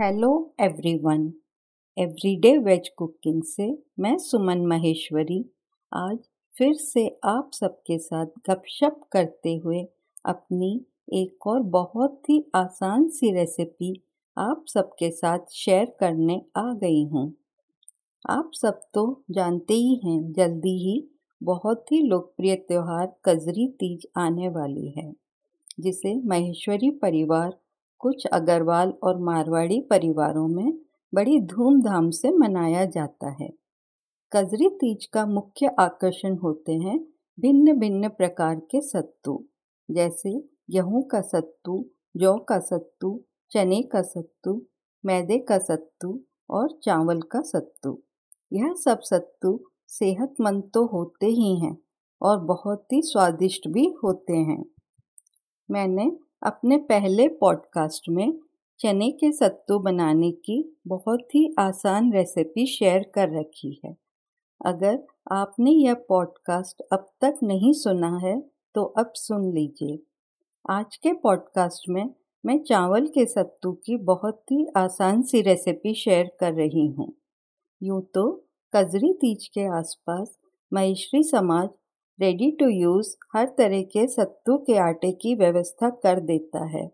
Hello everyone everyday veg cooking से मैं सुमन महेश्वरी। आज फिर से आप सबके साथ गपशप करते हुए अपनी एक और बहुत ही आसान सी रेसिपी आप सबके साथ शेयर करने आ गई हूँ। आप सब तो जानते ही हैं, जल्दी ही बहुत ही लोकप्रिय त्यौहार कजरी तीज आने वाली है, जिसे महेश्वरी परिवार कुछ अग्रवाल और मारवाड़ी परिवारों में बड़ी धूमधाम से मनाया जाता है। कजरी तीज का मुख्य आकर्षण होते हैं भिन्न भिन्न प्रकार के सत्तू, जैसे गेहूँ का सत्तू, जौ का सत्तू, चने का सत्तू, मैदे का सत्तू और चावल का सत्तू। यह सब सत्तू सेहतमंद तो होते ही हैं और बहुत ही स्वादिष्ट भी होते हैं। मैंने अपने पहले पॉडकास्ट में चने के सत्तू बनाने की बहुत ही आसान रेसिपी शेयर कर रखी है। अगर आपने यह पॉडकास्ट अब तक नहीं सुना है तो अब सुन लीजिए। आज के पॉडकास्ट में मैं चावल के सत्तू की बहुत ही आसान सी रेसिपी शेयर कर रही हूँ। यूँ तो कजरी तीज के आसपास महेश्वरी समाज रेडी टू यूज़ हर तरह के सत्तू के आटे की व्यवस्था कर देता है।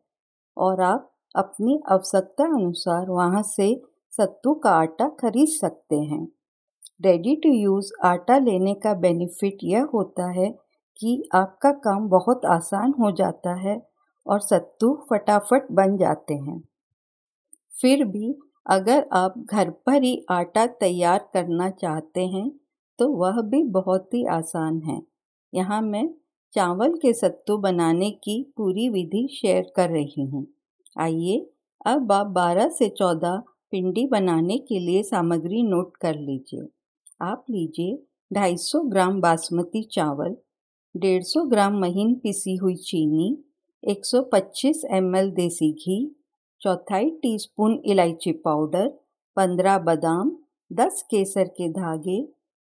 और आप अपनी आवश्यकता अनुसार वहाँ से सत्तू का आटा खरीद सकते हैं। रेडी टू यूज़ आटा लेने का बेनिफिट यह होता है कि आपका काम बहुत आसान हो जाता है और सत्तू फटाफट बन जाते हैं। फिर भी अगर आप घर पर ही आटा तैयार करना चाहते हैं तो वह भी बहुत ही आसान है। यहाँ मैं चावल के सत्तू बनाने की पूरी विधि शेयर कर रही हूँ। आइए, अब आप 12 से 14 पिंडी बनाने के लिए सामग्री नोट कर लीजिए। आप लीजिए 250 ग्राम बासमती चावल 150 ग्राम महीन पिसी हुई चीनी 125 ml देसी घी, चौथाई टीस्पून इलायची पाउडर 15 बादाम 10 केसर के धागे,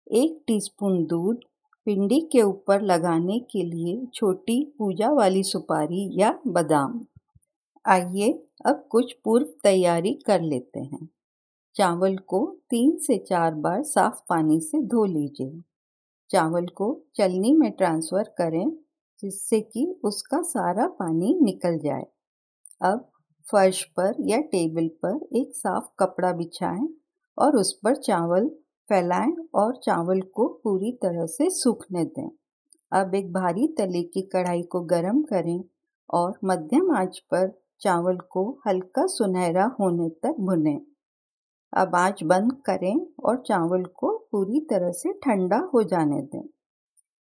एक टीस्पून दूध पिंडी के ऊपर लगाने के लिए छोटी पूजा वाली सुपारी या बादाम। आइए अब कुछ पूर्व तैयारी कर लेते हैं। चावल को तीन से चार बार साफ़ पानी से धो लीजिए। चावल को चलनी में ट्रांसफ़र करें जिससे कि उसका सारा पानी निकल जाए। अब फर्श पर या टेबल पर एक साफ़ कपड़ा बिछाएँ और उस पर चावल फैलाएँ और चावल को पूरी तरह से सूखने दें। अब एक भारी तले की कढ़ाई को गरम करें और मध्यम आँच पर चावल को हल्का सुनहरा होने तक भुनें। अब आँच बंद करें और चावल को पूरी तरह से ठंडा हो जाने दें।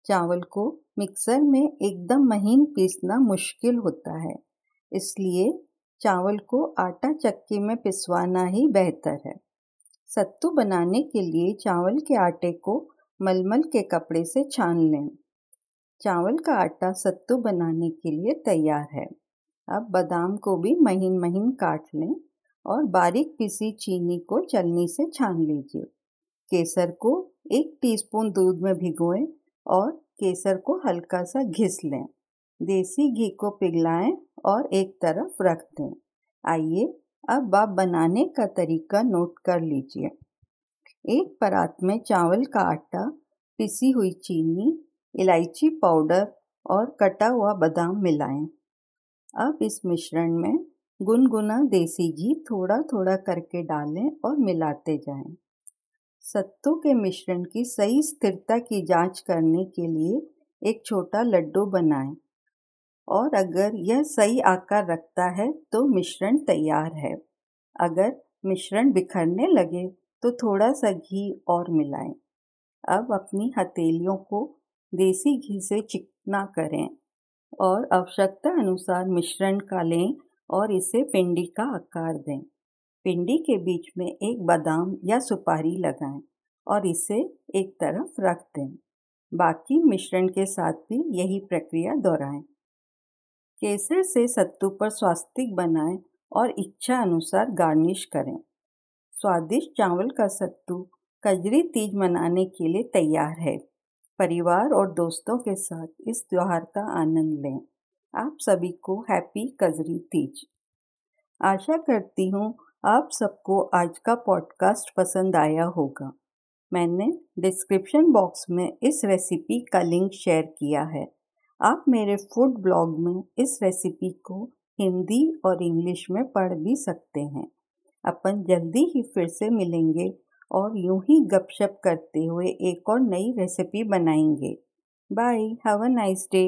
चावल को मिक्सर में एकदम महीन पीसना मुश्किल होता है, इसलिए चावल को आटा चक्की में पिसवाना ही बेहतर है। सत्तू बनाने के लिए चावल के आटे को मलमल के कपड़े से छान लें। चावल का आटा सत्तू बनाने के लिए तैयार है। अब बादाम को भी महीन महीन काट लें और बारीक पिसी चीनी को चलनी से छान लीजिए। केसर को एक टीस्पून दूध में भिगोएँ और केसर को हल्का सा घिस लें। देसी घी को पिघलाएँ और एक तरफ़ रख दें। आइए अब आप बनाने का तरीका नोट कर लीजिए एक परात में चावल का आटा, पिसी हुई चीनी, इलायची पाउडर और कटा हुआ बादाम मिलाएँ। अब इस मिश्रण में गुनगुना देसी घी थोड़ा थोड़ा करके डालें और मिलाते जाएँ। सत्तू के मिश्रण की सही स्थिरता की जाँच करने के लिए एक छोटा लड्डू बनाएँ। और अगर यह सही आकार रखता है तो मिश्रण तैयार है। अगर मिश्रण बिखरने लगे तो थोड़ा सा घी और मिलाएँ। अब अपनी हथेलियों को देसी घी से चिकना करें और आवश्यकता अनुसार मिश्रण का लें और इसे पिंडी का आकार दें। पिंडी के बीच में एक बादाम या सुपारी लगाएँ और इसे एक तरफ़ रख दें। बाकी मिश्रण के साथ भी यही प्रक्रिया दोहराएँ। केसर से सत्तू पर स्वास्तिक बनाएँ और इच्छा अनुसार गार्निश करें। स्वादिष्ट चावल का सत्तू कजरी तीज मनाने के लिए तैयार है। परिवार और दोस्तों के साथ इस त्यौहार का आनंद लें। आप सभी को हैप्पी कजरी तीज। आशा करती हूँ आप सबको आज का पॉडकास्ट पसंद आया होगा। मैंने डिस्क्रिप्शन बॉक्स में इस रेसिपी का लिंक शेयर किया है। आप मेरे फ़ूड ब्लॉग में इस रेसिपी को हिंदी और इंग्लिश में पढ़ भी सकते हैं। अपन जल्दी ही फिर से मिलेंगे और यूँ ही गपशप करते हुए एक और नई रेसिपी बनाएँगे। Bye have a nice day